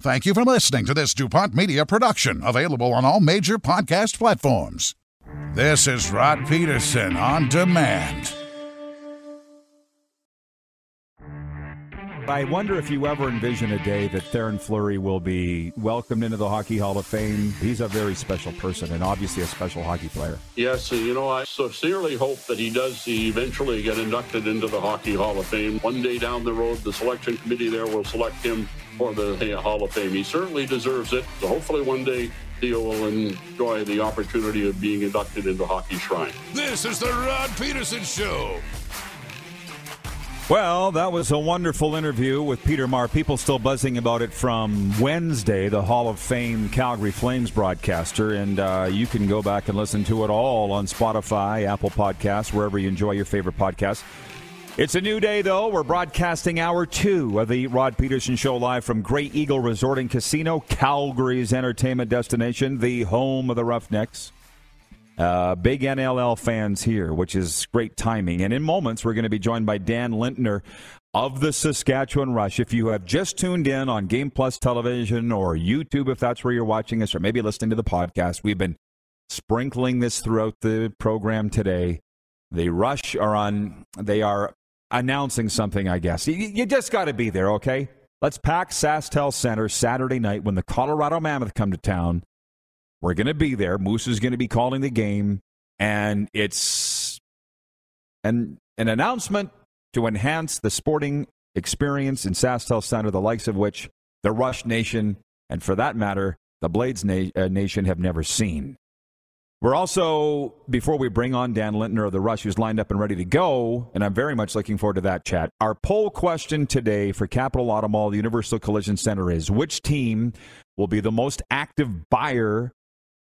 Thank you for listening to this DuPont Media production, available on all major podcast platforms. This is Rod Pedersen on demand. I wonder if you ever envision a day that Theoren Fleury will be welcomed into the Hockey Hall of Fame. He's a very special person and obviously a special hockey player. Yes, you know, I sincerely hope that he does eventually get inducted into the Hockey Hall of Fame. One day down the road, the selection committee there will select him for the Hall of Fame. He certainly deserves it. So hopefully one day Theo will enjoy the opportunity of being inducted into Hockey Shrine. This is the Rod Pedersen Show. Well, that was a wonderful interview with Peter Maher. People still buzzing about it from Wednesday, the Hall of Fame Calgary Flames broadcaster. And uh, you can go back and listen to it all on Spotify, Apple Podcasts, wherever you enjoy your favorite podcasts. It's a new day, though. We're broadcasting hour two of the Rod Pedersen Show live from Grey Eagle Resort and Casino, Calgary's entertainment destination, the home of the Roughnecks. Uh, big NLL fans here, which is great timing. And in moments, we're going to be joined by Dan Lintner of the Saskatchewan Rush. If you have just tuned in on Game Plus Television or YouTube, if that's where you're watching us, or maybe listening to the podcast, we've been sprinkling this throughout the program today. The Rush are on, they are announcing something, I guess. You, you just got to be there, okay? Let's pack SaskTel Center Saturday night when the Colorado Mammoth come to town we're going to be there. Moose is going to be calling the game, and it's an an announcement to enhance the sporting experience in SaskTel Center, the likes of which the Rush Nation, and for that matter, the Blades Na- uh, Nation have never seen. We're also, before we bring on Dan Lintner of the Rush, who's lined up and ready to go, and I'm very much looking forward to that chat. Our poll question today for Capital Auto the Universal Collision Center is which team will be the most active buyer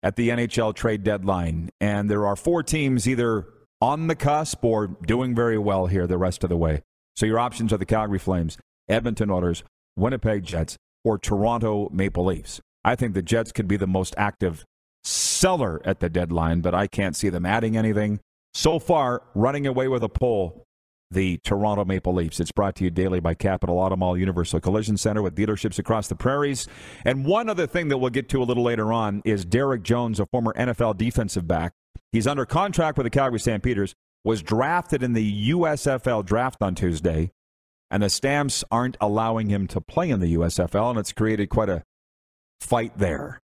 at the NHL trade deadline. And there are four teams either on the cusp or doing very well here the rest of the way. So your options are the Calgary Flames, Edmonton Oilers, Winnipeg Jets, or Toronto Maple Leafs. I think the Jets could be the most active seller at the deadline, but I can't see them adding anything. So far, running away with a poll the Toronto Maple Leafs. It's brought to you daily by Capital Auto Mall Universal Collision Center with dealerships across the prairies. And one other thing that we'll get to a little later on is Derek Jones, a former NFL defensive back. He's under contract with the Calgary Stampeders, Peters, was drafted in the USFL draft on Tuesday, and the Stamps aren't allowing him to play in the USFL, and it's created quite a fight there.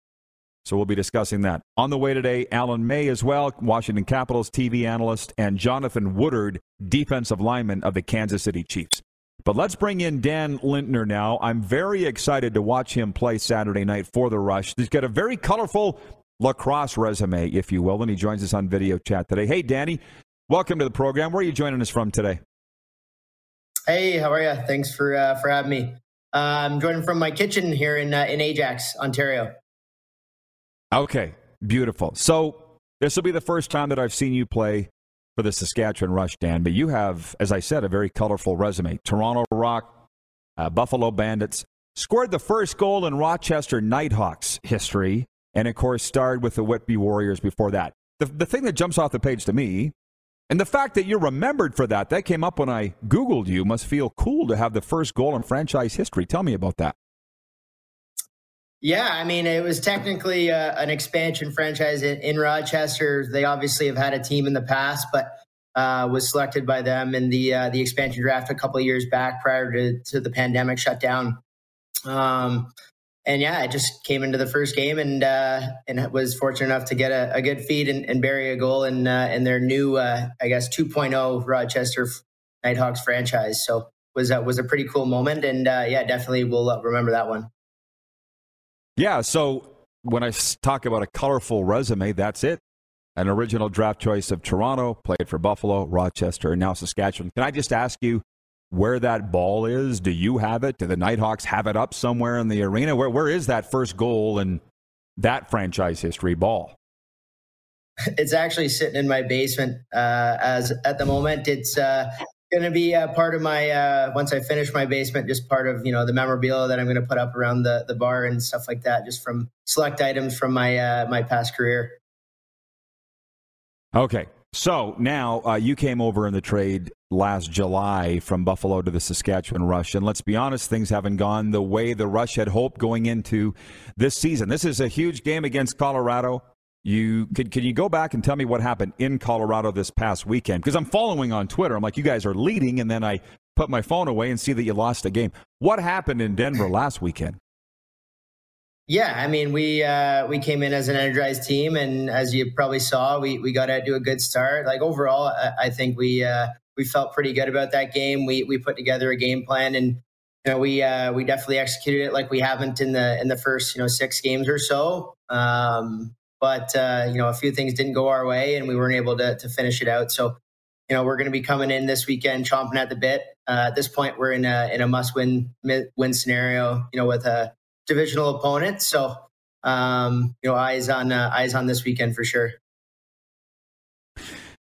So we'll be discussing that. On the way today, Alan May as well, Washington Capitals TV analyst, and Jonathan Woodard, defensive lineman of the Kansas City Chiefs. But let's bring in Dan Lintner now. I'm very excited to watch him play Saturday night for the Rush. He's got a very colorful lacrosse resume, if you will, and he joins us on video chat today. Hey, Danny, welcome to the program. Where are you joining us from today? Hey, how are you? Thanks for uh, for having me. Uh, I'm joining from my kitchen here in uh, in Ajax, Ontario. Okay, beautiful. So this will be the first time that I've seen you play for the Saskatchewan Rush, Dan. But you have, as I said, a very colorful resume. Toronto Rock, uh, Buffalo Bandits, scored the first goal in Rochester Knighthawks history, and of course starred with the Whitby Warriors before that. The, the thing that jumps off the page to me, and the fact that you're remembered for that, that came up when I Googled you, must feel cool to have the first goal in franchise history. Tell me about that. Yeah, I mean, it was technically uh, an expansion franchise in, in, Rochester. They obviously have had a team in the past, but uh, was selected by them in the uh, the expansion draft a couple years back prior to, to the pandemic shutdown. Um, and yeah, I just came into the first game and uh, and was fortunate enough to get a, a good feed and, and, bury a goal in uh, in their new, uh, I guess, 2.0 Rochester Knighthawks franchise. So was was a pretty cool moment, and yeah, definitely will remember that one. Yeah, so when I talk about a colorful resume, that's it. An original draft choice of Toronto, played for Buffalo, Rochester, and now Saskatchewan. Can I just ask you, where that ball is? Do you have it? Do the Knighthawks have it up somewhere in the arena? Where where is that first goal and that franchise history ball? It's actually sitting in my basement uh, as at the moment. It's uh, going to be a part of my uh, once I finish my basement, just part of you know the memorabilia that I'm going to put up around the the bar and stuff like that, just from select items from my uh, my past career. Okay, so now uh, you came over in the trade last July from Buffalo to the Saskatchewan Rush, and let's be honest, things haven't gone the way the Rush had hoped going into this season. This is a huge game against Colorado. You can can you go back and tell me what happened in Colorado this past weekend? Because I'm following on Twitter. I'm like, you guys are leading, and then I put my phone away and see that you lost a game. What happened in Denver last weekend? Yeah, I mean, we uh, we came in as an energized team, and as you probably saw, we we got to do a good start. Like overall, I, I think we uh, we felt pretty good about that game. We we put together a game plan, and you know we uh, we definitely executed it like we haven't in the in the first you know six games or so. Um, but uh, you know a few things didn't go our way, and we weren't able to to finish it out. So you know we're going to be coming in this weekend chomping at the bit. Uh, at this point, we're in a in a must win win scenario. You know with a divisional opponent. So um, you know eyes on uh, eyes on this weekend for sure.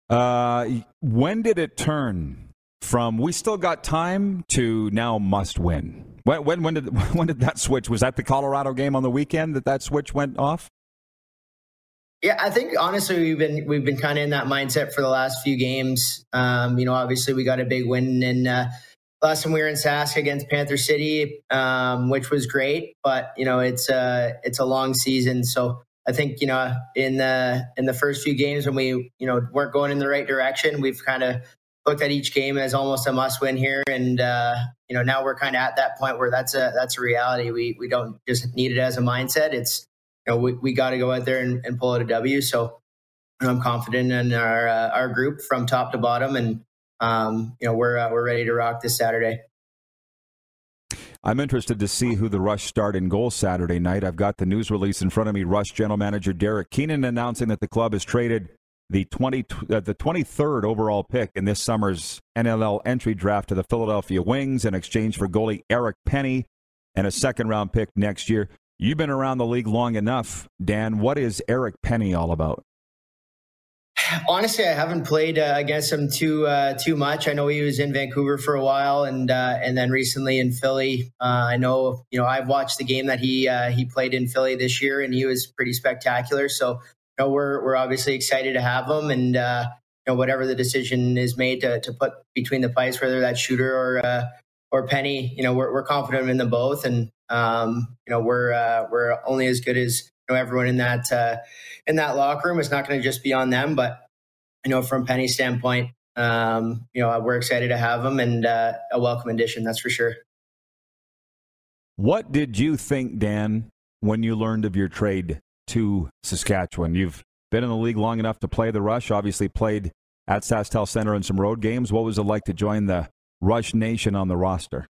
Uh, when did it turn from we still got time to now must win? When, when, when, did, when did that switch? Was that the Colorado game on the weekend that that switch went off? Yeah, I think honestly we've been we've been kind of in that mindset for the last few games. Um, you know, obviously we got a big win in uh, last time we were in Sask against Panther City, um, which was great. But you know, it's a uh, it's a long season, so I think you know in the in the first few games when we you know weren't going in the right direction, we've kind of looked at each game as almost a must win here, and uh, you know now we're kind of at that point where that's a that's a reality. We we don't just need it as a mindset. It's you know we, we got to go out there and, and pull out a W. So I'm confident in our uh, our group from top to bottom, and um, you know we're uh, we're ready to rock this Saturday. I'm interested to see who the Rush start in goal Saturday night. I've got the news release in front of me. Rush general manager Derek Keenan announcing that the club has traded the 20 uh, the 23rd overall pick in this summer's NLL entry draft to the Philadelphia Wings in exchange for goalie Eric Penney and a second round pick next year. You've been around the league long enough, Dan. What is Eric Penney all about? Honestly, I haven't played uh, against him too uh, too much. I know he was in Vancouver for a while, and uh, and then recently in Philly. Uh, I know you know I've watched the game that he uh, he played in Philly this year, and he was pretty spectacular. So you know we're we're obviously excited to have him, and uh, you know whatever the decision is made to to put between the pipes, whether that's shooter or or Penney, you know we're we're confident in them both, and um, you know we're uh, we're only as good as know everyone in that uh, in that locker room. It's not going to just be on them, but you know from Penney's standpoint, um, you know we're excited to have him and uh, a welcome addition. That's for sure. What did you think, Dan, when you learned of your trade to Saskatchewan? You've been in the league long enough to play the Rush. Obviously, played at SaskTel Center in some road games. What was it like to join the Rush Nation on the roster?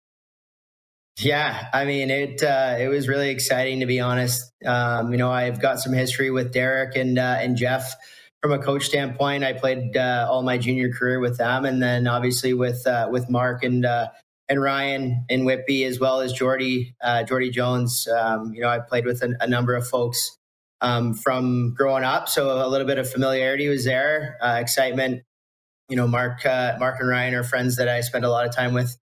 Yeah, I mean it. Uh, it was really exciting to be honest. Um, you know, I've got some history with Derek and uh, and Jeff from a coach standpoint. I played uh, all my junior career with them, and then obviously with uh, with Mark and uh, and Ryan and Whippy as well as Jordy uh, Jordy Jones. Um, you know, I played with a, a number of folks um, from growing up, so a little bit of familiarity was there, excitement. You know, Mark Mark and Ryan are friends that I spend a lot of time with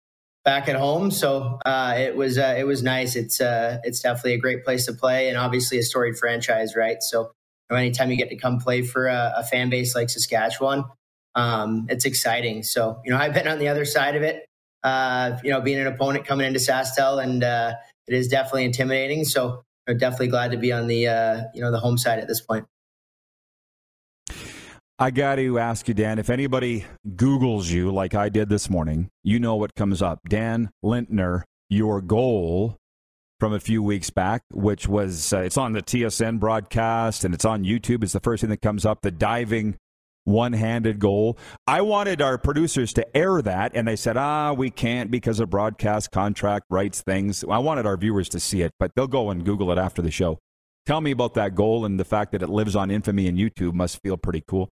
back at home. So uh, it was uh, it was nice. It's uh, it's definitely a great place to play, and obviously a storied franchise, right? So anytime you get to come play for a, a fan base like Saskatchewan, um, it's exciting. So you know, I've been on the other side of it. Uh, you know, being an opponent coming into SaskTel, and uh, it is definitely intimidating. So definitely glad to be on the uh, you know the home side at this point. I got to ask you, Dan, if anybody Googles you like I did this morning, you know what comes up. Dan Lintner, your goal from a few weeks back, which was, uh, it's on the TSN broadcast and it's on YouTube, is the first thing that comes up the diving one handed goal. I wanted our producers to air that, and they said, ah, we can't because of broadcast contract rights things. I wanted our viewers to see it, but they'll go and Google it after the show. Tell me about that goal and the fact that it lives on infamy and YouTube must feel pretty cool.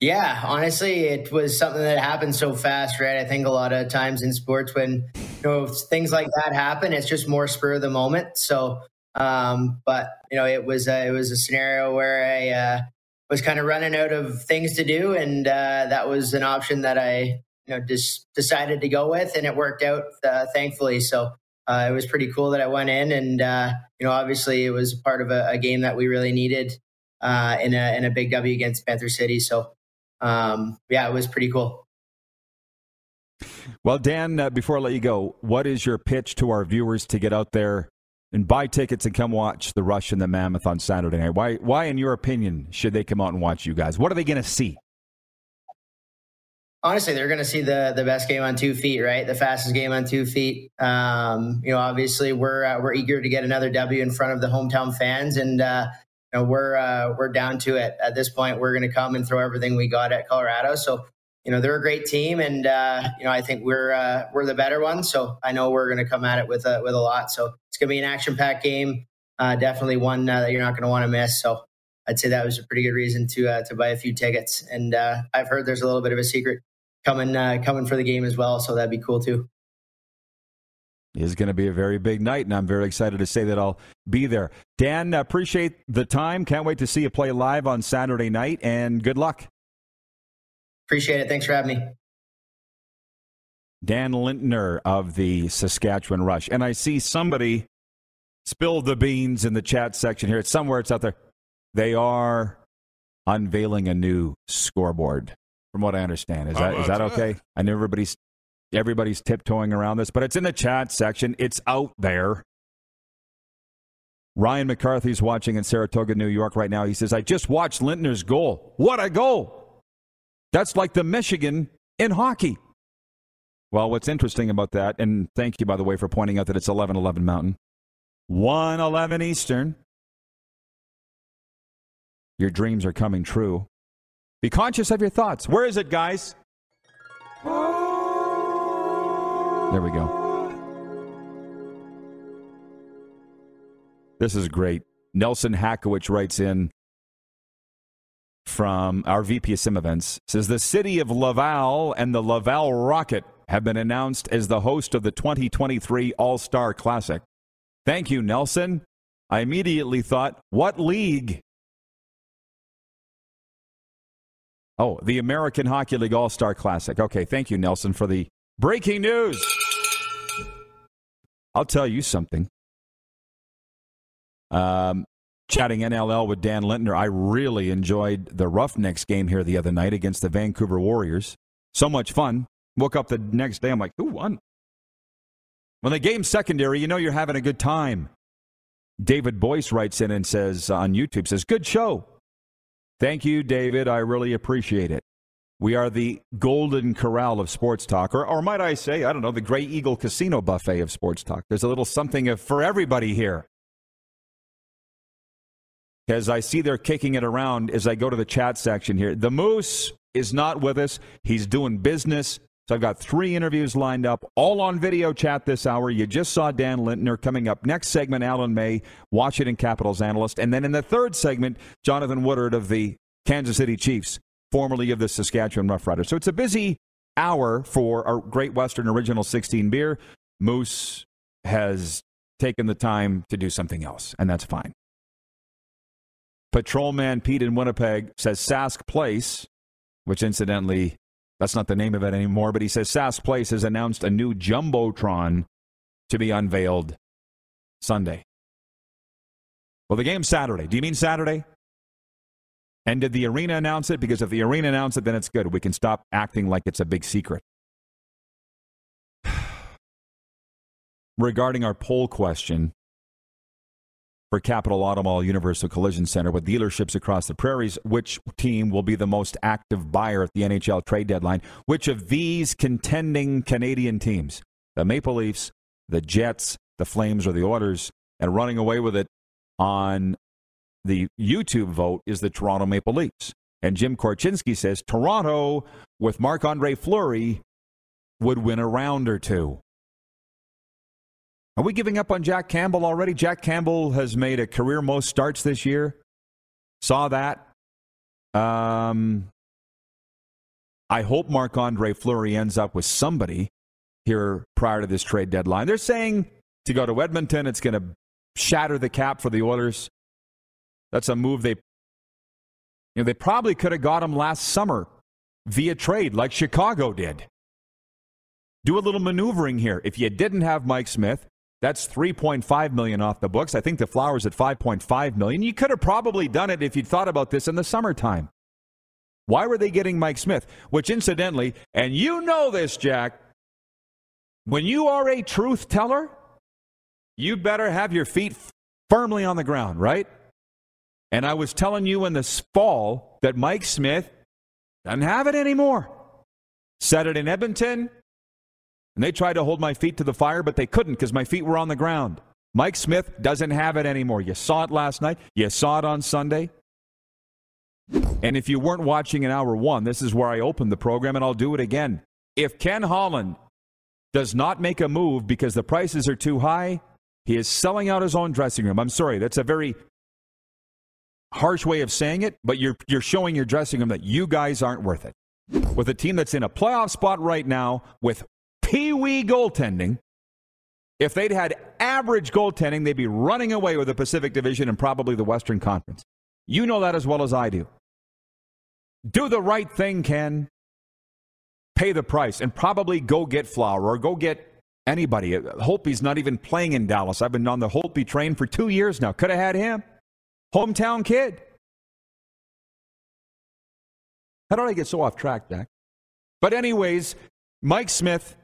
Yeah, honestly, it was something that happened so fast, right? I think a lot of times in sports, when you know things like that happen, it's just more spur of the moment. So, um, but you know, it was a, it was a scenario where I uh, was kind of running out of things to do, and uh, that was an option that I you know just decided to go with, and it worked out uh, thankfully. So. Uh, it was pretty cool that I went in, and uh, you know, obviously, it was part of a, a game that we really needed uh, in a in a big W against Panther City. So um, yeah, it was pretty cool. Well, Dan, uh, before I let you go, what is your pitch to our viewers to get out there and buy tickets and come watch the Rush and the Mammoth on Saturday night? Why, why, in your opinion, should they come out and watch you guys? What are they going to see? Honestly, they're going to see the the best game on two feet, right? The fastest game on two feet. Um, you know, obviously, we're uh, we're eager to get another W in front of the hometown fans, and uh, know, we're uh, we're down to it at this point. We're going to come and throw everything we got at Colorado. So, you know, they're a great team, and uh, you know, I think we're uh, we're the better one. So, I know we're going to come at it with a with a lot. So, it's going to be an action packed game. Uh, definitely one uh, that you're not going to want to miss. So, I'd say that was a pretty good reason to uh, to buy a few tickets. And I've heard there's a little bit of a secret coming coming for the game as well. So that'd be cool too is going to be a very big night, and I'm very excited to say that I'll be there. Dan, appreciate the time. Can't wait to see you play live on Saturday night, and good luck. Appreciate it. Thanks for having me. Dan Lintner of the Saskatchewan Rush. And I see somebody spilled the beans in the chat section here. It's somewhere, it's out there. They are unveiling a new scoreboard, from what I understand. Is oh, that is that okay? I know everybody's Everybody's tiptoeing around this, but it's in the chat section. It's out there. Ryan McCarthy's watching in Saratoga, New York right now. He says, I just watched Lintner's goal. What a goal! That's like the Michigan in hockey. Well, what's interesting about that, and thank you, by the way, for pointing out that it's 11 11 Mountain, 1 11 Eastern. Your dreams are coming true. Be conscious of your thoughts. Where is it, guys? There we go. This is great. Nelson Hackowicz writes in from our VP of Sim Events says the city of Laval and the Laval Rocket have been announced as the host of the 2023 All Star Classic. Thank you, Nelson. I immediately thought, what league? Oh, the American Hockey League All Star Classic. Okay, thank you, Nelson, for the breaking news. I'll tell you something. Um, chatting NLL with Dan Lintner, I really enjoyed the Roughnecks game here the other night against the Vancouver Warriors. So much fun. Woke up the next day, I'm like, who won? When the game's secondary, you know you're having a good time. David Boyce writes in and says on YouTube, says, good show. Thank you, David. I really appreciate it. We are the golden corral of sports talk, or, or might I say, I don't know, the Grey Eagle Casino buffet of sports talk. There's a little something for everybody here. As I see they're kicking it around as I go to the chat section here, the Moose is not with us. He's doing business. So I've got three interviews lined up, all on video chat this hour. You just saw Dan Lintner coming up. Next segment, Alan May, Washington Capitals analyst. And then in the third segment, Jonathan Woodard of the Kansas City Chiefs formerly of the Saskatchewan Roughriders. So it's a busy hour for our Great Western Original 16 beer. Moose has taken the time to do something else, and that's fine. Patrolman Pete in Winnipeg says Sask Place, which incidentally, that's not the name of it anymore, but he says Sask Place has announced a new Jumbotron to be unveiled Sunday. Well, the game's Saturday. Do you mean Saturday? And did the arena announce it? Because if the arena announced it, then it's good. We can stop acting like it's a big secret. Regarding our poll question for Capital Automall Universal Collision Center with dealerships across the prairies, which team will be the most active buyer at the NHL trade deadline? Which of these contending Canadian teams, the Maple Leafs, the Jets, the Flames, or the Orders, and running away with it on the YouTube vote is the Toronto Maple Leafs. And Jim Korchinski says Toronto, with Marc Andre Fleury, would win a round or two. Are we giving up on Jack Campbell already? Jack Campbell has made a career most starts this year. Saw that. Um, I hope Marc Andre Fleury ends up with somebody here prior to this trade deadline. They're saying to go to Edmonton, it's going to shatter the cap for the Oilers. That's a move they, you know, they probably could have got him last summer via trade, like Chicago did. Do a little maneuvering here. If you didn't have Mike Smith, that's 3.5 million off the books. I think the Flowers at 5.5 million. You could have probably done it if you'd thought about this in the summertime. Why were they getting Mike Smith? Which incidentally, and you know this, Jack, when you are a truth teller, you better have your feet firmly on the ground, right? And I was telling you in this fall that Mike Smith doesn't have it anymore. Said it in Edmonton, and they tried to hold my feet to the fire, but they couldn't because my feet were on the ground. Mike Smith doesn't have it anymore. You saw it last night. You saw it on Sunday. And if you weren't watching in hour one, this is where I opened the program, and I'll do it again. If Ken Holland does not make a move because the prices are too high, he is selling out his own dressing room. I'm sorry, that's a very harsh way of saying it, but you're, you're showing your dressing room that you guys aren't worth it. With a team that's in a playoff spot right now, with pee wee goaltending, if they'd had average goaltending, they'd be running away with the Pacific Division and probably the Western Conference. You know that as well as I do. Do the right thing, Ken. Pay the price and probably go get Flower or go get anybody. Holtby's not even playing in Dallas. I've been on the Holtby train for two years now. Could have had him. Hometown kid. How did I get so off track, Jack? But, anyways, Mike Smith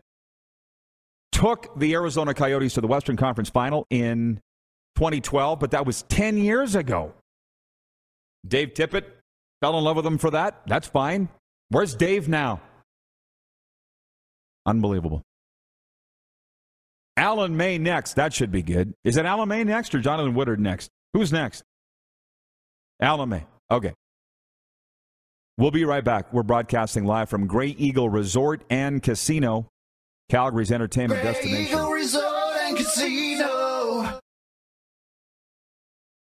took the Arizona Coyotes to the Western Conference final in 2012, but that was 10 years ago. Dave Tippett fell in love with him for that. That's fine. Where's Dave now? Unbelievable. Alan May next. That should be good. Is it Alan May next or Jonathan Woodard next? Who's next? Alan May. Okay. We'll be right back. We're broadcasting live from Grey Eagle Resort and Casino, Calgary's entertainment Grey destination. Eagle Resort and Casino.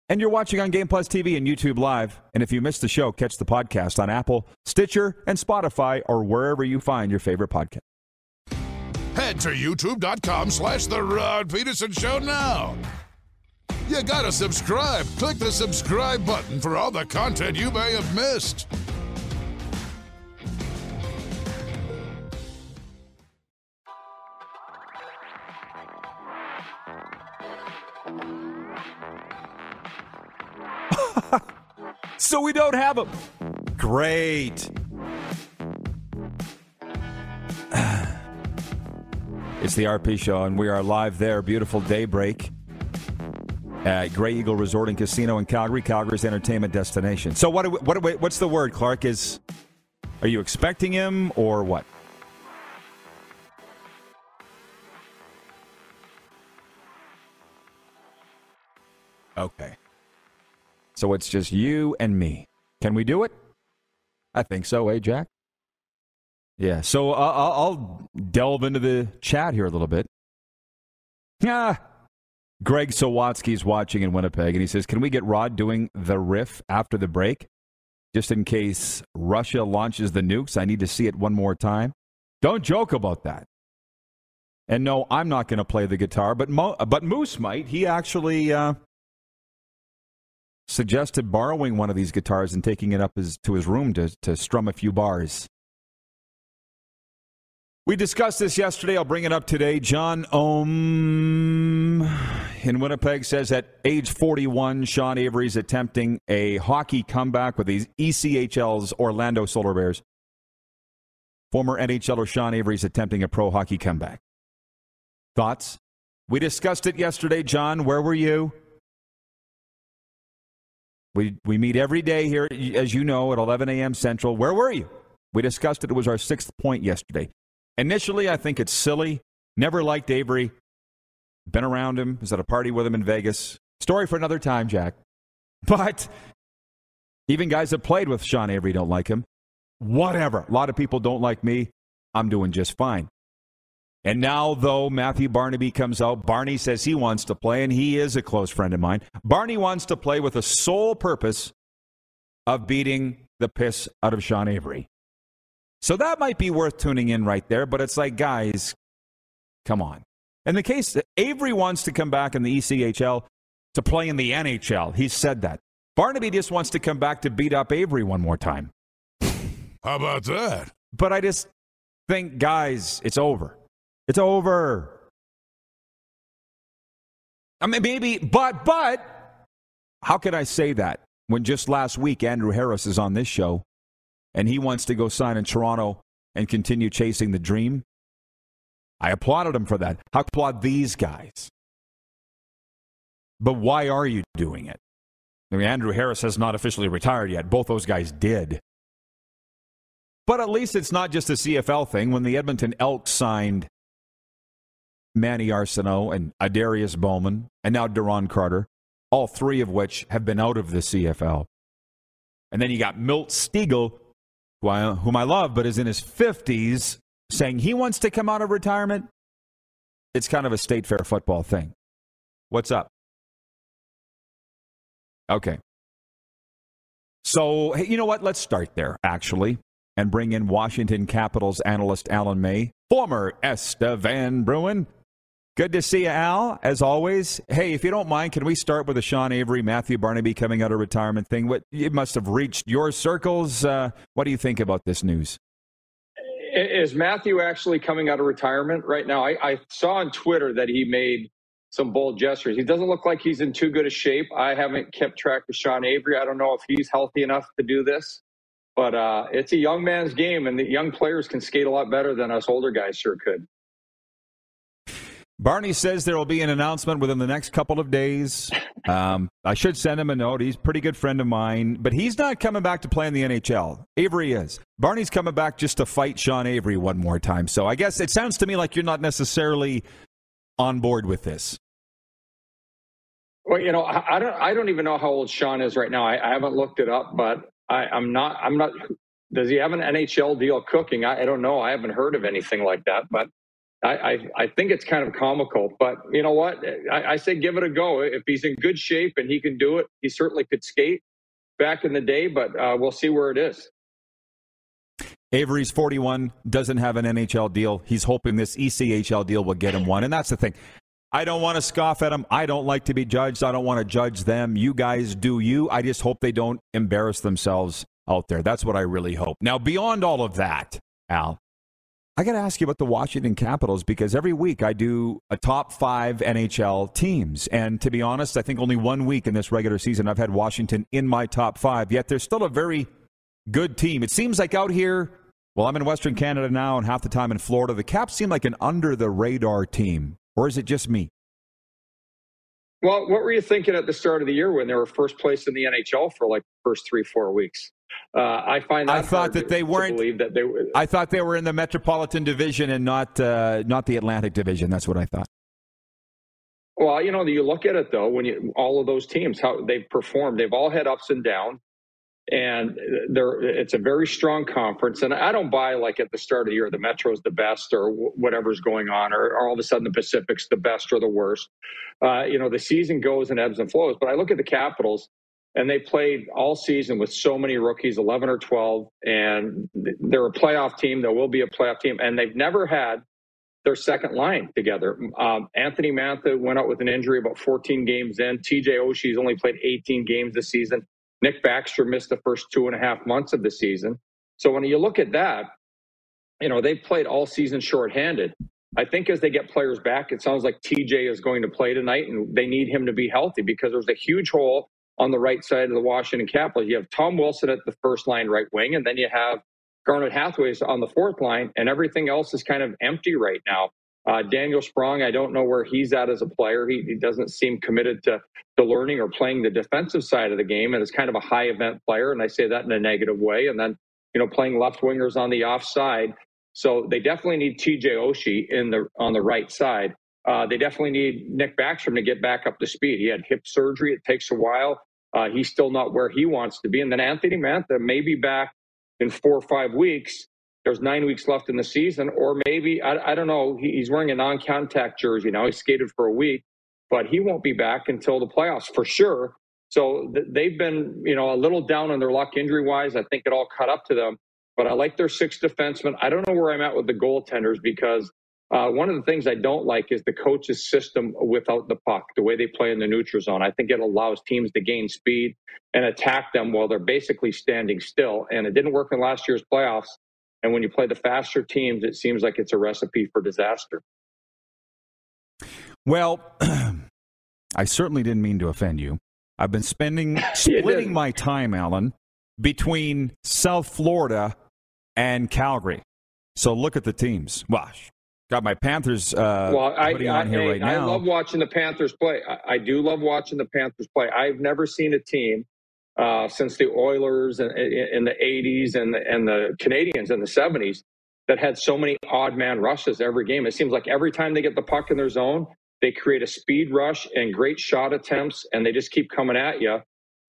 And you're watching on Game Plus TV and YouTube Live. And if you missed the show, catch the podcast on Apple, Stitcher, and Spotify, or wherever you find your favorite podcast. Head to youtube.com slash The Rod Pedersen Show now. You gotta subscribe. Click the subscribe button for all the content you may have missed. so we don't have them. Great. It's the RP Show, and we are live there. Beautiful daybreak at Grey Eagle Resort and Casino in Calgary, Calgary's entertainment destination. So, what, what, what's the word, Clark? Is are you expecting him or what? Okay. So it's just you and me. Can we do it? I think so, eh, Jack? Yeah. So I'll, I'll delve into the chat here a little bit. Yeah. Greg Sawatsky's watching in Winnipeg, and he says, "Can we get Rod doing the riff after the break, just in case Russia launches the nukes? I need to see it one more time." Don't joke about that. And no, I'm not going to play the guitar, but Mo- but Moose might. He actually uh, suggested borrowing one of these guitars and taking it up his, to his room to to strum a few bars. We discussed this yesterday. I'll bring it up today. John Ohm in Winnipeg says at age 41, Sean Avery's attempting a hockey comeback with the ECHL's Orlando Solar Bears. Former NHLer Sean Avery's attempting a pro hockey comeback. Thoughts? We discussed it yesterday, John. Where were you? We, we meet every day here, as you know, at 11 a.m. Central. Where were you? We discussed it. It was our sixth point yesterday. Initially, I think it's silly. Never liked Avery. Been around him. Was at a party with him in Vegas. Story for another time, Jack. But even guys that played with Sean Avery don't like him. Whatever. A lot of people don't like me. I'm doing just fine. And now, though, Matthew Barnaby comes out. Barney says he wants to play, and he is a close friend of mine. Barney wants to play with the sole purpose of beating the piss out of Sean Avery. So that might be worth tuning in right there, but it's like, guys, come on. In the case Avery wants to come back in the ECHL to play in the NHL. He said that. Barnaby just wants to come back to beat up Avery one more time. How about that? But I just think, guys, it's over. It's over. I mean, maybe, but, but, how can I say that when just last week Andrew Harris is on this show and he wants to go sign in Toronto and continue chasing the dream? I applauded him for that. How applaud these guys? But why are you doing it? I mean, Andrew Harris has not officially retired yet. Both those guys did. But at least it's not just a CFL thing. When the Edmonton Elks signed Manny Arceneaux and Adarius Bowman, and now Duron Carter, all three of which have been out of the CFL. And then you got Milt I, whom I love, but is in his 50s, saying he wants to come out of retirement. It's kind of a state fair football thing. What's up? Okay. So, hey, you know what? Let's start there, actually, and bring in Washington Capitals analyst Alan May, former Estevan Bruin. Good to see you, Al, as always. Hey, if you don't mind, can we start with the Sean Avery, Matthew Barnaby coming out of retirement thing? What It must have reached your circles. Uh, what do you think about this news? Is Matthew actually coming out of retirement right now? I, I saw on Twitter that he made some bold gestures. He doesn't look like he's in too good a shape. I haven't kept track of Sean Avery. I don't know if he's healthy enough to do this, but uh, it's a young man's game, and the young players can skate a lot better than us older guys sure could. Barney says there will be an announcement within the next couple of days. Um, I should send him a note. He's a pretty good friend of mine, but he's not coming back to play in the NHL. Avery is. Barney's coming back just to fight Sean Avery one more time. So I guess it sounds to me like you're not necessarily on board with this. Well, you know, I, don't. I don't even know how old Sean is right now. I, I haven't looked it up, but I, am not. I'm not. Does he have an NHL deal cooking? I, I, don't know. I haven't heard of anything like that, but I, I, think it's kind of comical. But you know what? I, say give it a go. If he's in good shape and he can do it, he certainly could skate back in the day. But uh, we'll see where it is. Avery's 41, doesn't have an NHL deal. He's hoping this ECHL deal will get him one. And that's the thing. I don't want to scoff at them. I don't like to be judged. I don't want to judge them. You guys do you. I just hope they don't embarrass themselves out there. That's what I really hope. Now, beyond all of that, Al, I got to ask you about the Washington Capitals because every week I do a top five NHL teams. And to be honest, I think only one week in this regular season I've had Washington in my top five, yet they're still a very good team. It seems like out here, well, I'm in Western Canada now and half the time in Florida, the Caps seem like an under the radar team. Or is it just me? Well, what were you thinking at the start of the year when they were first place in the NHL for like the first three, four weeks? Uh, I find I thought that they weren't. Believe that they were. I thought they were in the Metropolitan Division and not uh, not the Atlantic Division. That's what I thought. Well, you know, you look at it though. When you all of those teams, how they've performed, they've all had ups and downs and there it's a very strong conference and i don't buy like at the start of the year the metro's the best or whatever's going on or, or all of a sudden the pacific's the best or the worst uh, you know the season goes and ebbs and flows but i look at the capitals and they played all season with so many rookies 11 or 12 and they're a playoff team there will be a playoff team and they've never had their second line together. Um, Anthony Mantha went out with an injury about 14 games in. TJ Oshie's only played 18 games this season. Nick Backstrom missed the first two and a half months of the season. So when you look at that, you know, they've played all season shorthanded. I think as they get players back, it sounds like TJ is going to play tonight and they need him to be healthy because there's a huge hole on the right side of the Washington Capitals. You have Tom Wilson at the first line right wing, and then you have Garnet Hathaway's on the fourth line, and everything else is kind of empty right now. Uh, Daniel Sprong, I don't know where he's at as a player. He, he, doesn't seem committed to, to learning or playing the defensive side of the game, and is kind of a high event player. And I say that in a negative way. And then, you know, playing left wingers on the offside. So they definitely need TJ Oshie in the on the right side. Uh, they definitely need Nick Backstrom to get back up to speed. He had hip surgery; it takes a while. Uh, he's still not where he wants to be. And then Anthony Mantha may be back in four or five weeks there's nine weeks left in the season, or maybe I, I don't know. he's wearing a non-contact jersey now. He skated for a week, but he won't be back until the playoffs for sure. So th- they've been, you know, a little down on their luck injury wise. I think it all caught up to them. but I like their six defensemen. I don't know where I'm at with the goaltenders because uh, one of the things I don't like is the coach's system without the puck, the way they play in the neutral zone. I think it allows teams to gain speed and attack them while they're basically standing still. And it didn't work in last year's playoffs. And when you play the faster teams, it seems like it's a recipe for disaster. Well, I certainly didn't mean to offend you. I've been spending splitting my time, Alan, between South Florida and Calgary. So look at the teams. Wash. Got my Panthers. Uh, well, I, I, right I, love watching the Panthers play. I, I, do love watching the Panthers play. I've never seen a team uh, since the Oilers in, in, the '80s and the, and the Canadiens in the '70s that had so many odd man rushes every game. It seems like every time they get the puck in their zone, they create a speed rush and great shot attempts, and they just keep coming at you.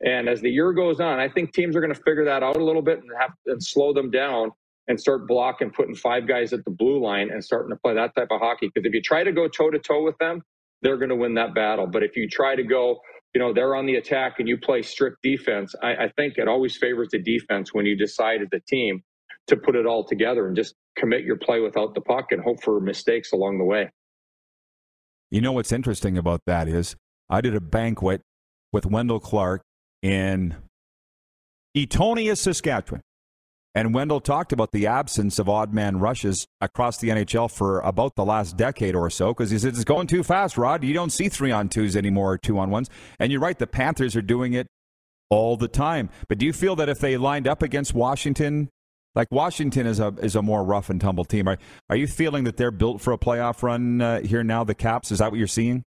And as the year goes on, I think teams are going to figure that out a little bit and have and slow them down and start blocking, putting five guys at the blue line and starting to play that type of hockey. Because if you try to go toe to toe with them, they're going to win that battle. But if you try to go, you know, they're on the attack and you play strict defense, I, I think it always favors the defense when you decide as a team to put it all together and just commit your play without the puck and hope for mistakes along the way. You know what's interesting about that is I did a banquet with Wendel Clark in Eatonia, Saskatchewan. And Wendel talked about the absence of odd man rushes across the NHL for about the last decade or so because he said it's going too fast, Rod. You don't see three on twos anymore or two on ones. And you're right, the Panthers are doing it all the time. But do you feel that if they lined up against Washington, like Washington is a is a more rough and tumble team, are, are you feeling that they're built for a playoff run uh, here now, the Caps? Is that what you're seeing?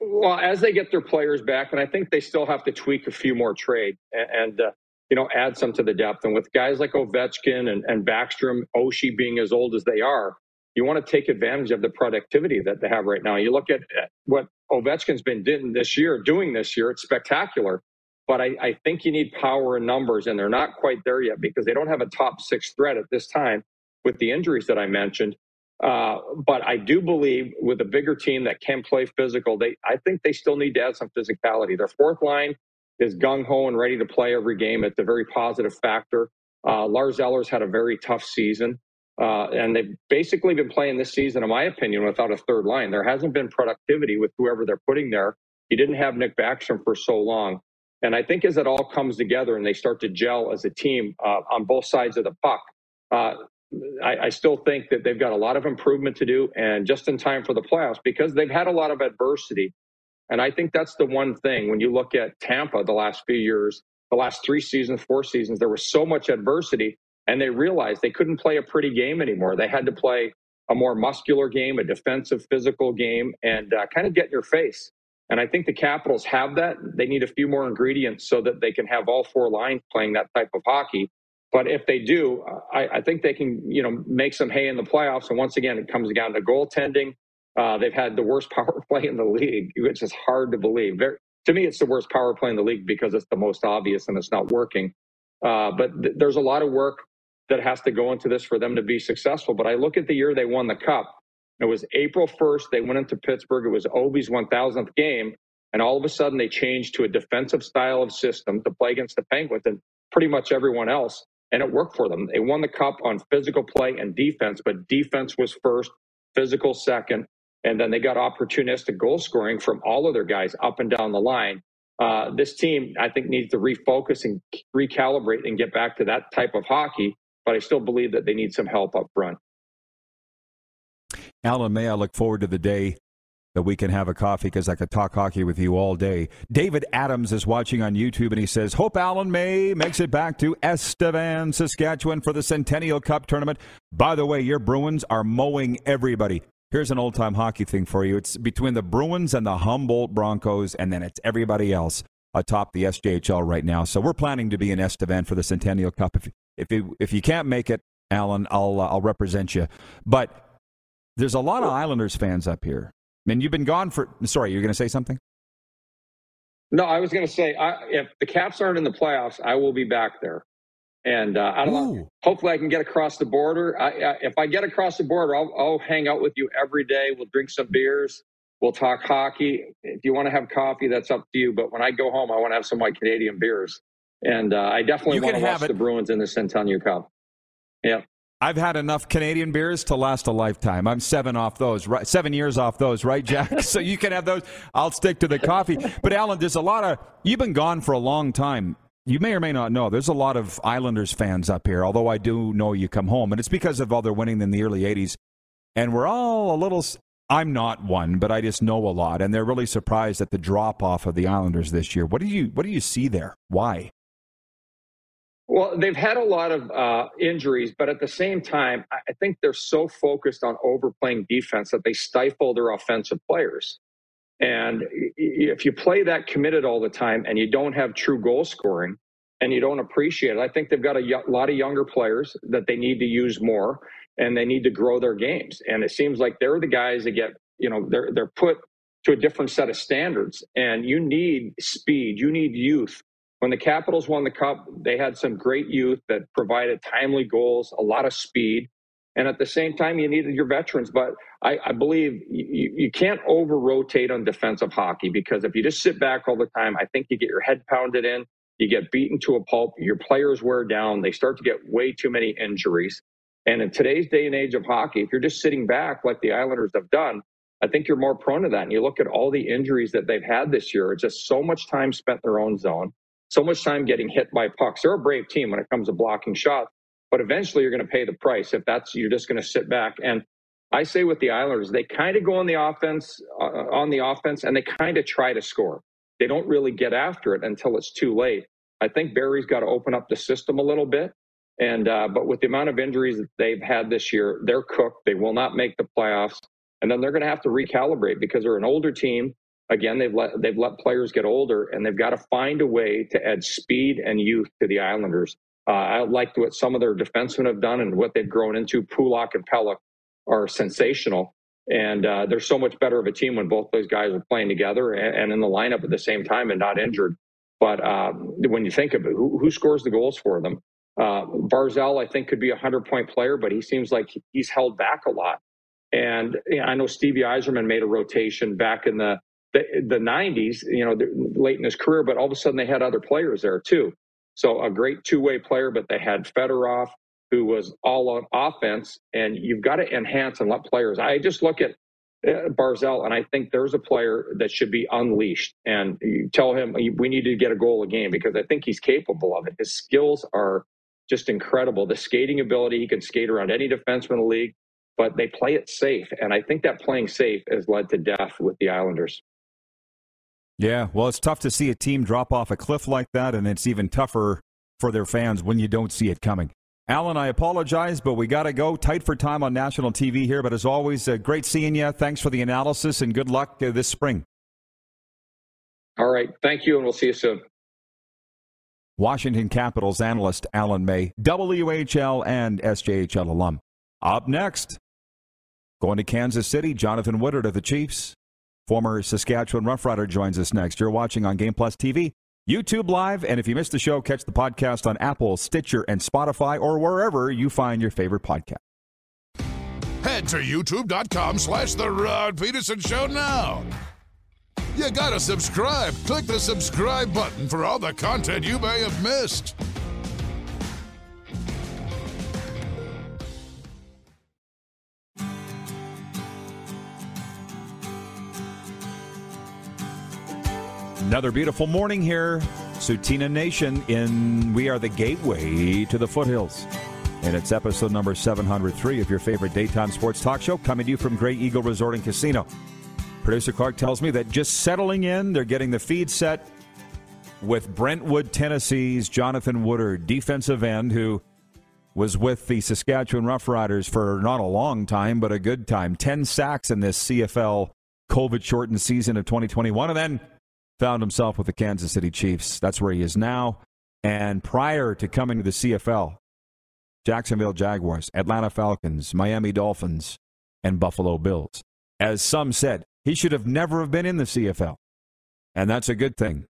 Well, as they get their players back, and I think they still have to tweak a few more trade. And, uh, you know, add some to the depth. And with guys like Ovechkin and, and Backstrom, Oshie being as old as they are, you want to take advantage of the productivity that they have right now. You look at what Ovechkin's been doing this year, doing this year, it's spectacular. But I, I think you need power and numbers, and they're not quite there yet because they don't have a top six threat at this time with the injuries that I mentioned. Uh, but I do believe with a bigger team that can play physical, they I think they still need to add some physicality. Their fourth line is gung ho and ready to play every game. It's a very positive factor. Uh, Lars Eller's had a very tough season. Uh, and they've basically been playing this season, in my opinion, without a third line. There hasn't been productivity with whoever they're putting there. You didn't have Nick Backstrom for so long. And I think as it all comes together and they start to gel as a team uh, on both sides of the puck, uh, I, I, still think that they've got a lot of improvement to do and just in time for the playoffs because they've had a lot of adversity and I think that's the one thing when you look at Tampa the last few years, the last three seasons, four seasons, there was so much adversity and they realized they couldn't play a pretty game anymore. They had to play a more muscular game, a defensive, physical game, and uh, kind of get in your face. And I think the Capitals have that. They need a few more ingredients so that they can have all four lines playing that type of hockey. But if they do, I, I think they can, you know, make some hay in the playoffs. And once again, it comes down to goaltending uh, they've had the worst power play in the league, which is hard to believe. Very, to me, it's the worst power play in the league because it's the most obvious and it's not working. Uh, but th- there's a lot of work that has to go into this for them to be successful. But I look at the year they won the cup. It was April 1st. They went into Pittsburgh. It was Ovi's 1000th game. And all of a sudden, they changed to a defensive style of system to play against the Penguins and pretty much everyone else. And it worked for them. They won the cup on physical play and defense, but defense was first, physical second. And then they got opportunistic goal scoring from all of their guys up and down the line. Uh, this team, I think, needs to refocus and recalibrate and get back to that type of hockey. But I still believe that they need some help up front. Alan May, I look forward to the day that we can have a coffee because I could talk hockey with you all day. David Adams is watching on YouTube and he says, Hope Alan May makes it back to Estevan, Saskatchewan for the Centennial Cup tournament. By the way, your Bruins are mowing everybody. Here's an old time hockey thing for you. It's between the Bruins and the Humboldt Broncos, and then it's everybody else atop the SJHL right now. So we're planning to be in Estevan for the Centennial Cup. If if you, if you can't make it, Alan, I'll uh, I'll represent you. But there's a lot of Islanders fans up here. I mean, you've been gone for. Sorry, you're going to say something? No, I was going to say I, if the Caps aren't in the playoffs, I will be back there. And uh, I don't Ooh. know. Hopefully, I can get across the border. I, I, if I get across the border, I'll, I'll hang out with you every day. We'll drink some beers. We'll talk hockey. If you want to have coffee, that's up to you. But when I go home, I want to have some of my Canadian beers. And uh, I definitely want to watch the Bruins in the Centennial Cup. Yeah. I've had enough Canadian beers to last a lifetime. I'm seven off those, right? Seven years off those, right, Jack? so you can have those. I'll stick to the coffee. But Alan, there's a lot of. You've been gone for a long time. You may or may not know. There's a lot of Islanders fans up here. Although I do know you come home, and it's because of all their winning in the early '80s. And we're all a little. I'm not one, but I just know a lot, and they're really surprised at the drop off of the Islanders this year. What do you What do you see there? Why? Well, they've had a lot of uh, injuries, but at the same time, I think they're so focused on overplaying defense that they stifle their offensive players. And if you play that committed all the time and you don't have true goal scoring and you don't appreciate it, I think they've got a lot of younger players that they need to use more and they need to grow their games. And it seems like they're the guys that get, you know, they're they're put to a different set of standards. And you need speed, you need youth, when the Capitals won the Cup, they had some great youth that provided timely goals, a lot of speed. And at the same time, you needed your veterans. But I, I believe you, you can't over rotate on defensive hockey because if you just sit back all the time, I think you get your head pounded in, you get beaten to a pulp, your players wear down, they start to get way too many injuries. And in today's day and age of hockey, if you're just sitting back like the Islanders have done, I think you're more prone to that. And you look at all the injuries that they've had this year, it's just so much time spent in their own zone so much time getting hit by pucks. They're a brave team when it comes to blocking shots, but eventually you're going to pay the price if that's you're just going to sit back. And I say with the Islanders, they kind of go on the offense uh, on the offense, and they kind of try to score. They don't really get after it until it's too late. I think Barry's got to open up the system a little bit. And uh, but with the amount of injuries that they've had this year, they're cooked. They will not make the playoffs, and then they're going to have to recalibrate because they're an older team again they've let they've let players get older and they've got to find a way to add speed and youth to the Islanders. Uh, I like what some of their defensemen have done and what they've grown into. Pulock and Pelech are sensational, and uh, they're so much better of a team when both those guys are playing together and, and in the lineup at the same time and not injured. But uh, when you think of it, who, who scores the goals for them? Uh, Barzal, I think, could be a hundred point player, but he seems like he's held back a lot. And you know, I know Stevie Yzerman made a rotation back in the the, the 90s, you know, late in his career, but all of a sudden they had other players there too. So a great two way player, but they had Fedorov, who was all on offense, and you've got to enhance and let players. I just look at uh, Barzal, and I think there's a player that should be unleashed. And you tell him we need to get a goal a game because I think he's capable of it. His skills are just incredible. The skating ability, he can skate around any defenseman in the league, but they play it safe. And I think that playing safe has led to death with the Islanders. Yeah, well, it's tough to see a team drop off a cliff like that, and it's even tougher for their fans when you don't see it coming. Alan, I apologize, but we got to go. Tight for time on national TV here, but as always, uh, great seeing you. Thanks for the analysis, and good luck uh, this spring. All right. Thank you, and we'll see you soon. Washington Capitals analyst Alan May, WHL and SJHL alum. Up next, going to Kansas City, Jonathan Woodard of the Chiefs. Former Saskatchewan Roughrider joins us next. You're watching on Game Plus TV, YouTube Live, and if you missed the show, catch the podcast on Apple, Stitcher, and Spotify, or wherever you find your favorite podcast. Head to youtube.com slash The Rod Pedersen Show now. You gotta subscribe. Click the subscribe button for all the content you may have missed. Another beautiful morning here, Tsuut'ina Nation, in We Are the Gateway to the Foothills. And it's episode number 703 of your favorite daytime sports talk show, coming to you from Grey Eagle Resort and Casino. Producer Clark tells me that just settling in, they're getting the feed set with Brentwood, Tennessee's Jonathan Woodard, defensive end, who was with the Saskatchewan Roughriders for not a long time, but a good time. 10 sacks in this CFL COVID shortened season of 2021. And then found himself with the Kansas City Chiefs. That's where he is now. And prior to coming to the CFL, Jacksonville Jaguars, Atlanta Falcons, Miami Dolphins, and Buffalo Bills. As some said, he should have never have been in the CFL. And that's a good thing.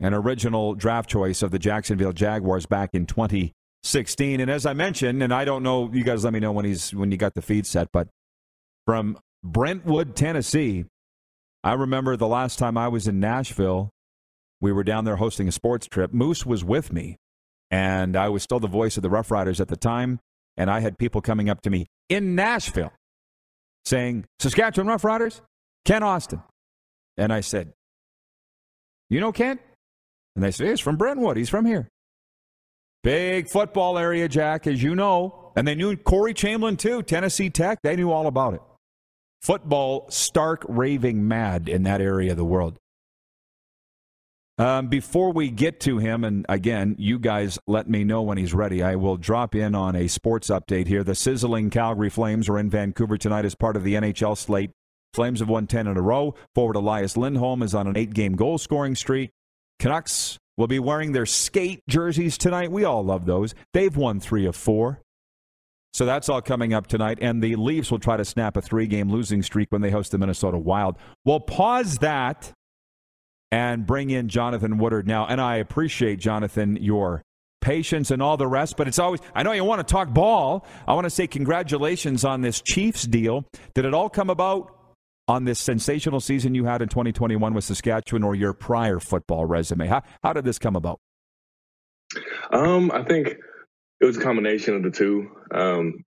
An original draft choice of the Jacksonville Jaguars back in 2016. And as I mentioned, and I don't know, you guys let me know when he's when you got the feed set, but from Brentwood, Tennessee, I remember the last time I was in Nashville, We were down there hosting a sports trip. Moose was with me, and I was still the voice of the Roughriders at the time. And I had people coming up to me in Nashville saying, Saskatchewan Roughriders, Ken Austin. And I said, You know Ken? And they said, He's from Brentwood. He's from here. Big football area, Jack, as you know. And they knew Corey Chamberlain, too, Tennessee Tech. They knew all about it. Football stark raving mad in that area of the world. Um, before we get to him, and again, you guys let me know when he's ready. I will drop in on a sports update here. The sizzling Calgary Flames are in Vancouver tonight as part of the NHL slate. Flames have won 10 in a row. Forward Elias Lindholm is on an eight game goal scoring streak. Canucks will be wearing their skate jerseys tonight. We all love those. They've won three of four. So that's all coming up tonight. And the Leafs will try to snap a three game losing streak when they host the Minnesota Wild. We'll pause that and bring in Jonathan Woodard now. And I appreciate, Jonathan, your patience and all the rest, but it's always, I know you want to talk ball. I want to say congratulations on this Chiefs deal. Did it all come about on this sensational season you had in 2021 with Saskatchewan or your prior football resume? How, how did this come about? Um, I think it was a combination of the two. Um,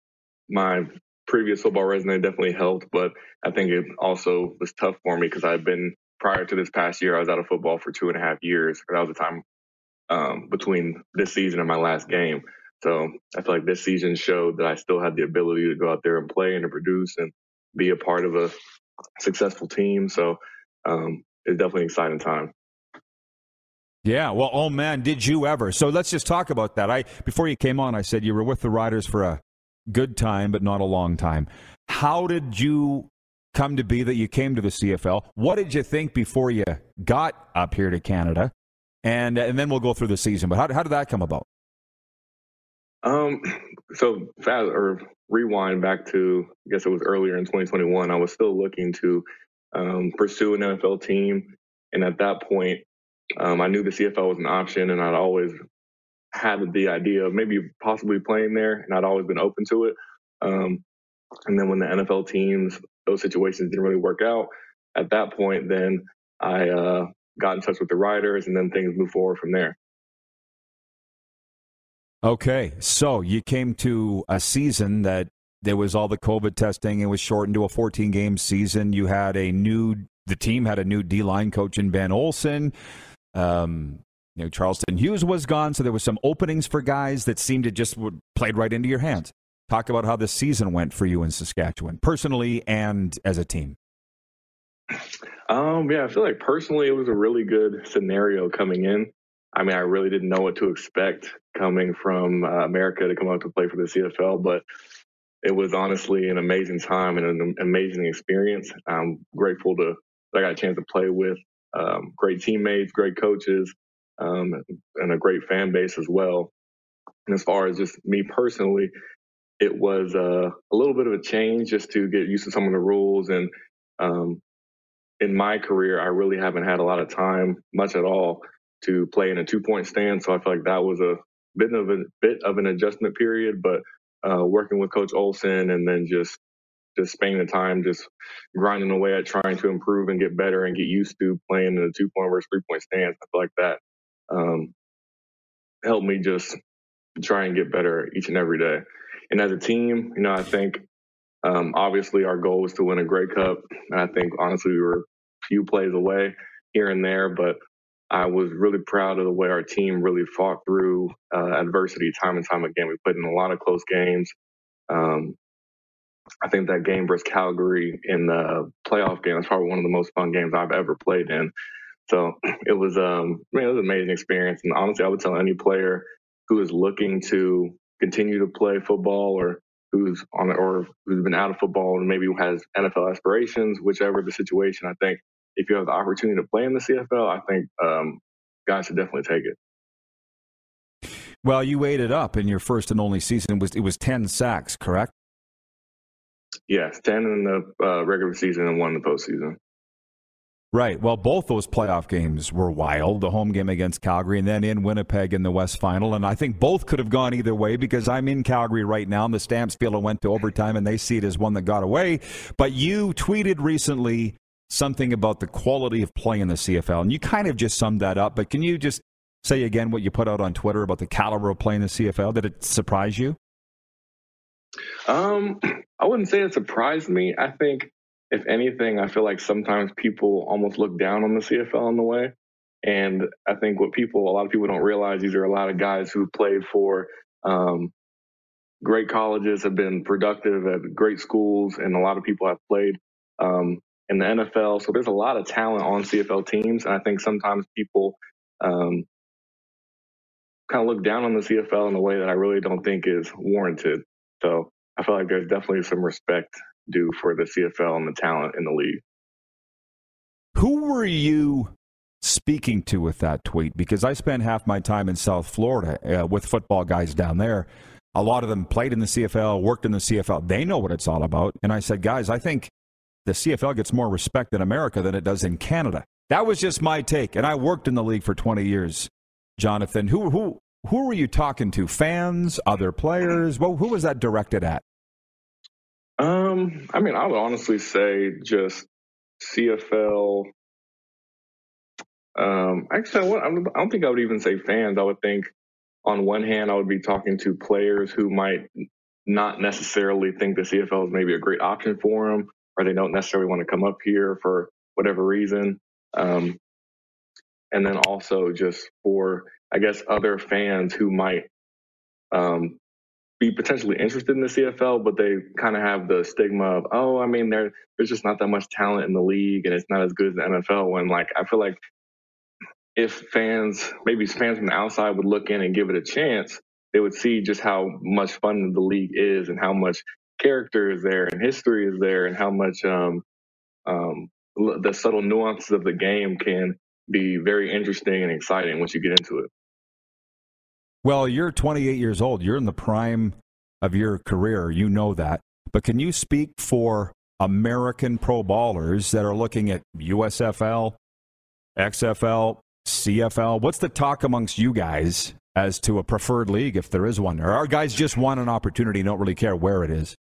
my previous football resume definitely helped, but I think it also was tough for me because I've been prior to this past year, I was out of football for two and a half years. That was the time um, between this season and my last game. So I feel like this season showed that I still had the ability to go out there and play and to produce and be a part of a successful team. So um, it's definitely an exciting time. Yeah, well, oh man, did you ever? So let's just talk about that. I before you came on, I said you were with the Riders for a good time, but not a long time. How did you come to be that you came to the CFL? What did you think before you got up here to Canada? And and then we'll go through the season. But how how did that come about? Um, so fast or rewind back to I guess it was earlier in 2021. I was still looking to um, pursue an NFL team, and at that point, um, I knew the CFL was an option, and I'd always had the idea of maybe possibly playing there, and I'd always been open to it. Um, and then when the NFL teams, those situations didn't really work out. At that point, then I uh, got in touch with the Riders, and then things moved forward from there. Okay, so you came to a season that there was all the COVID testing. It was shortened to a 14 game season. You had a new, the team had a new D line coach in Ben Olsen. Um, you know, Charleston Hughes was gone, so there was some openings for guys that seemed to just played right into your hands. Talk about how the season went for you in Saskatchewan, personally and as a team. Um, yeah, I feel like personally it was a really good scenario coming in. I mean, I really didn't know what to expect coming from uh, America to come out to play for the CFL, but it was honestly an amazing time and an amazing experience. I'm grateful to I got a chance to play with um, great teammates, great coaches, um, and a great fan base as well. And as far as just me personally, it was uh, a little bit of a change just to get used to some of the rules. And um, in my career, I really haven't had a lot of time, much at all, to play in a two point stand. So I feel like that was a bit of a bit of an adjustment period. But uh, working with Coach Olson and then just just spending the time just grinding away at trying to improve and get better and get used to playing in a two point versus three point stance. I feel like that um, helped me just try and get better each and every day. And as a team, you know, I think um, obviously our goal was to win a Grey Cup, and I think honestly we were a few plays away here and there, but I was really proud of the way our team really fought through uh, adversity time and time again. We put in a lot of close games. Um, I think that game versus Calgary in the playoff game was probably one of the most fun games I've ever played in. So it was, um, I mean, it was an amazing experience. And honestly, I would tell any player who is looking to continue to play football or who's on or who's been out of football and maybe has NFL aspirations, whichever the situation, I think if you have the opportunity to play in the CFL, I think um, guys should definitely take it. Well, you ate it up in your first and only season. It was it was ten sacks, correct? Yes, ten in the uh, regular season and one in the postseason. Right. Well, both those playoff games were wild. The home game against Calgary and then in Winnipeg in the West Final. And I think both could have gone either way because I'm in Calgary right now and the Stamps feel it went to overtime and they see it as one that got away. But you tweeted recently something about the quality of play in the CFL. And you kind of just summed that up, but can you just say again what you put out on Twitter about the caliber of play in the CFL? Did it surprise you? Um, I wouldn't say it surprised me. I think, if anything, I feel like sometimes people almost look down on the CFL in the way. And I think what people, a lot of people don't realize, these are a lot of guys who played for um, great colleges, have been productive at great schools, and a lot of people have played um, in the NFL. So there's a lot of talent on CFL teams. And I think sometimes people um, kind of look down on the CFL in a way that I really don't think is warranted. So I feel like there's definitely some respect due for the CFL and the talent in the league. Who were you speaking to with that tweet? Because I spent half my time in South Florida uh, with football guys down there. A lot of them played in the CFL, worked in the CFL. They know what it's all about. And I said, guys, I think the CFL gets more respect in America than it does in Canada. That was just my take. And I worked in the league for 20 years, Jonathan. Who, who, who were you talking to? Fans, other players? Well, who was that directed at? Um, I mean, I would honestly say just CFL. Um, actually, I don't think I would even say fans. I would think on one hand, I would be talking to players who might not necessarily think the CFL is maybe a great option for them, or they don't necessarily want to come up here for whatever reason. Um, and then also just for I guess, other fans who might um, be potentially interested in the CFL, but they kind of have the stigma of, oh, I mean, there there's just not that much talent in the league, and it's not as good as the NFL. When like I feel like if fans, maybe fans from the outside, would look in and give it a chance, they would see just how much fun the league is, and how much character is there, and history is there, and how much um, um, the subtle nuances of the game can be very interesting and exciting once you get into it. Well, you're 28 years old. You're in the prime of your career. You know that. But can you speak for American pro ballers that are looking at USFL, XFL, CFL? What's the talk amongst you guys as to a preferred league, if there is one? Or are guys just want an opportunity, don't really care where it is?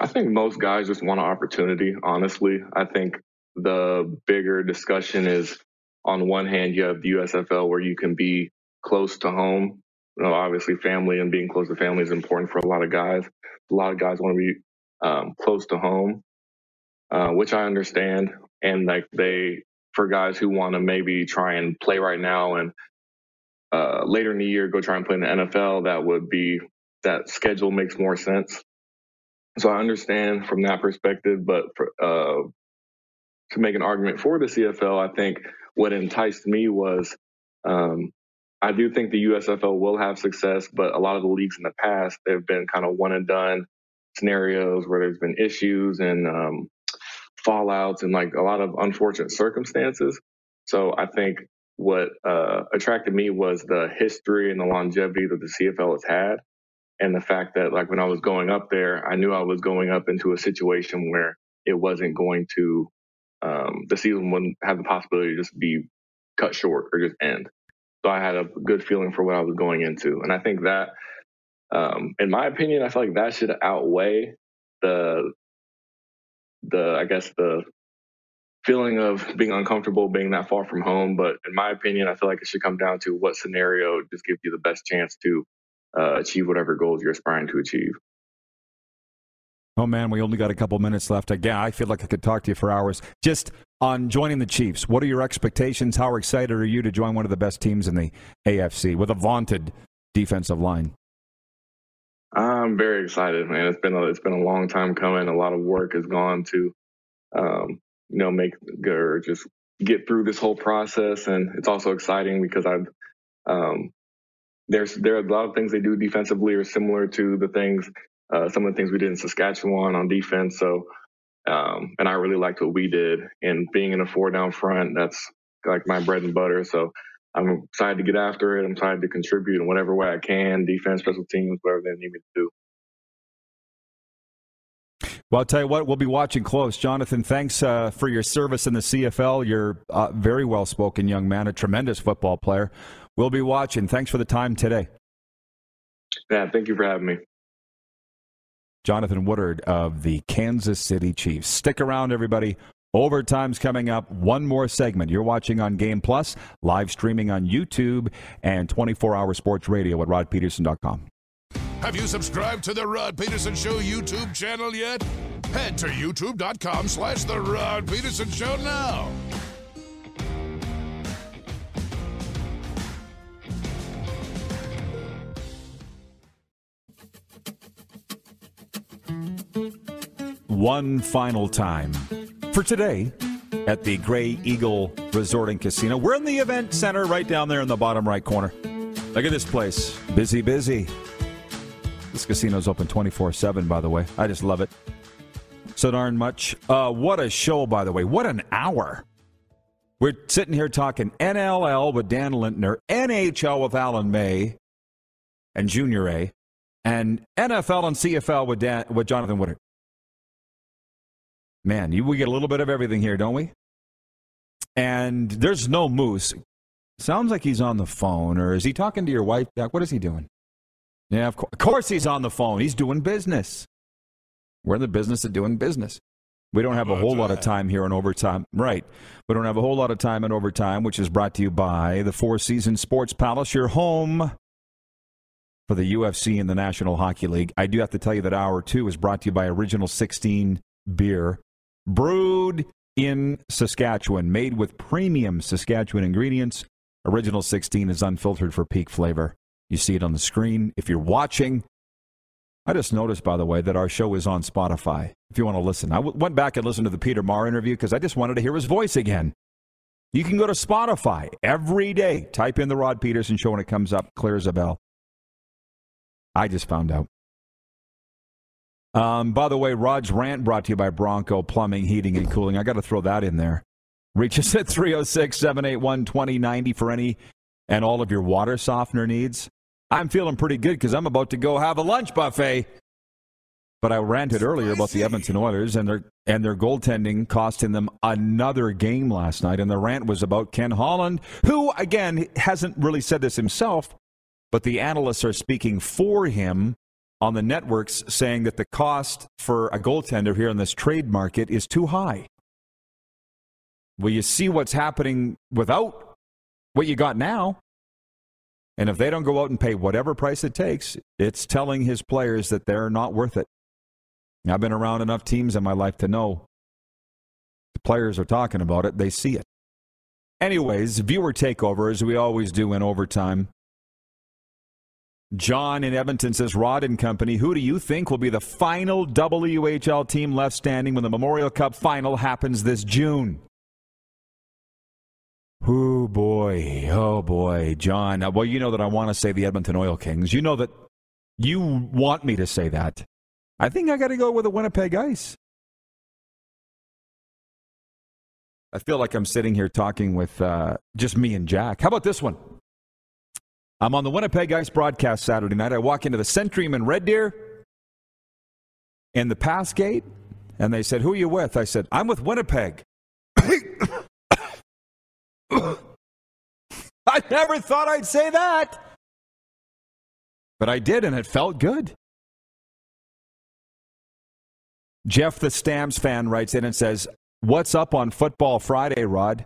I think most guys just want an opportunity, honestly. I think the bigger discussion is on one hand, you have the USFL where you can be close to home. You know, obviously, family and being close to family is important for a lot of guys. A lot of guys want to be um, close to home, uh, which I understand. And like they, for guys who want to maybe try and play right now and uh, later in the year go try and play in the NFL, that would be that schedule makes more sense. So I understand from that perspective, but for, uh, to make an argument for the CFL, I think what enticed me was um, I do think the USFL will have success, but a lot of the leagues in the past, they've been kind of one and done scenarios where there's been issues and um, fallouts and like a lot of unfortunate circumstances. So I think what uh, attracted me was the history and the longevity that the CFL has had. And the fact that, like, when I was going up there, I knew I was going up into a situation where it wasn't going to, um, the season wouldn't have the possibility to just be cut short or just end. So I had a good feeling for what I was going into. And I think that, um, in my opinion, I feel like that should outweigh the, the, I guess the feeling of being uncomfortable being that far from home. But in my opinion, I feel like it should come down to what scenario just gives you the best chance to uh, achieve whatever goals you're aspiring to achieve. Oh man, we only got a couple minutes left. Again, I feel like I could talk to you for hours. Just on joining the Chiefs, what are your expectations? How excited are you to join one of the best teams in the AFC with a vaunted defensive line? I'm very excited, man. It's been a, it's been a long time coming. A lot of work has gone to, um, you know, make or just get through this whole process, and it's also exciting because I've um, there's there are a lot of things they do defensively are similar to the things uh, some of the things we did in Saskatchewan on defense. So, um, and I really liked what we did. And being in a four down front, that's like my bread and butter. So I'm excited to get after it. I'm excited to contribute in whatever way I can, defense, special teams, whatever they need me to do. Well, I'll tell you what, we'll be watching close. Jonathan, thanks uh, for your service in the CFL. You're a very well spoken young man, a tremendous football player. We'll be watching. Thanks for the time today. Yeah, thank you for having me. Jonathan Woodard of the Kansas City Chiefs. Stick around, everybody. Overtime's coming up. One more segment. You're watching on Game Plus, live streaming on YouTube, and 24 hour sports radio at rodpedersen.com. Have you subscribed to the Rod Pedersen Show YouTube channel yet? Head to youtube.com slash the Rod Pedersen Show now. One final time for today at the Grey Eagle Resort and Casino. We're in the event center right down there in the bottom right corner. Look at this place. Busy, busy. This casino's open 24 7, by the way. I just love it. So darn much. Uh, what a show, by the way. What an hour. We're sitting here talking NLL with Dan Lintner, NHL with Alan May and Junior A, and NFL and CFL with, Dan, with Jonathan Woodard. Man, you, we get a little bit of everything here, don't we? And there's no moose. Sounds like he's on the phone, or is he talking to your wife? Jack? What is he doing? Yeah, of, co- of course he's on the phone. He's doing business. We're in the business of doing business. We don't have a whole lot of time here on overtime. Right. We don't have a whole lot of time in overtime, which is brought to you by the Four Seasons Sports Palace, your home for the UFC and the National Hockey League. I do have to tell you that hour two is brought to you by Original 16 Beer, brewed in Saskatchewan, made with premium Saskatchewan ingredients. Original 16 is unfiltered for peak flavor. You see it on the screen. If you're watching, I just noticed, by the way, that our show is on Spotify. If you want to listen, I w- went back and listened to the Peter Marr interview because I just wanted to hear his voice again. You can go to Spotify every day. Type in the Rod Pedersen Show when it comes up. Clear as a bell. I just found out. Um, by the way, Rod's rant brought to you by Bronco Plumbing, Heating, and Cooling. I got to throw that in there. Reach us at 306 781 2090 for any and all of your water softener needs. I'm feeling pretty good because I'm about to go have a lunch buffet. But I ranted earlier about the Edmonton Oilers and their and their goaltending costing them another game last night. And the rant was about Ken Holland, who again hasn't really said this himself, but the analysts are speaking for him on the networks, saying that the cost for a goaltender here in this trade market is too high. Well, you see what's happening without what you got now. And if they don't go out and pay whatever price it takes, it's telling his players that they're not worth it. I've been around enough teams in my life to know the players are talking about it, they see it. Anyways, viewer takeover, as we always do in overtime. John in Edmonton says, Rod and Company, who do you think will be the final WHL team left standing when the Memorial Cup final happens this June? Oh boy, oh boy, John. Well, you know that I want to say the Edmonton Oil Kings. You know that you want me to say that. I think I got to go with the Winnipeg Ice. I feel like I'm sitting here talking with uh, just me and Jack. How about this one? I'm on the Winnipeg Ice broadcast Saturday night. I walk into the Centrium in Red Deer in the pass gate, and they said, Who are you with? I said, I'm with Winnipeg. I never thought I'd say that. But I did, and it felt good. Jeff, the Stamps fan, writes in and says, What's up on Football Friday, Rod?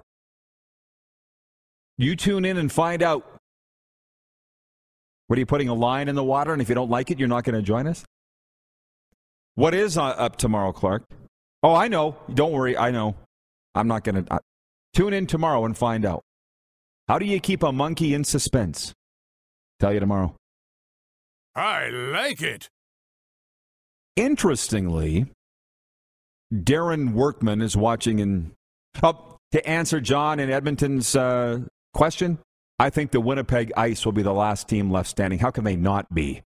You tune in and find out. What are you putting a line in the water? And if you don't like it, you're not going to join us? What is uh, up tomorrow, Clark? Oh, I know. Don't worry. I know. I'm not going to. Uh, tune in tomorrow and find out. How do you keep a monkey in suspense? Tell you tomorrow. I like it. Interestingly, Darren Workman is watching in. Oh, to answer John in Edmonton's uh, question, I think the Winnipeg Ice will be the last team left standing. How can they not be?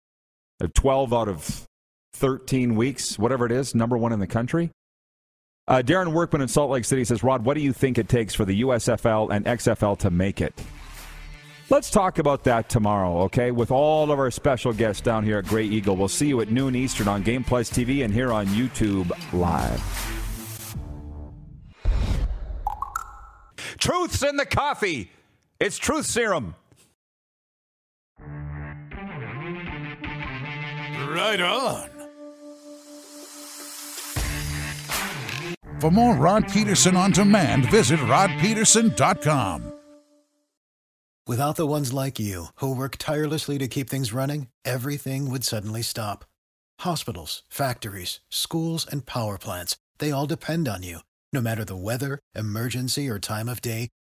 They're 12 out of 13 weeks, whatever it is, number one in the country. Uh, Darren Workman in Salt Lake City says, Rod, what do you think it takes for the USFL and XFL to make it? Let's talk about that tomorrow, okay? With all of our special guests down here at Grey Eagle. We'll see you at noon Eastern on Game Plus TV and here on YouTube Live. Truth's in the coffee. It's truth serum. Right on. For more Rod Pedersen on demand, visit rodpedersen.com. Without the ones like you, who work tirelessly to keep things running, everything would suddenly stop. Hospitals, factories, schools, and power plants, they all depend on you. No matter the weather, emergency, or time of day,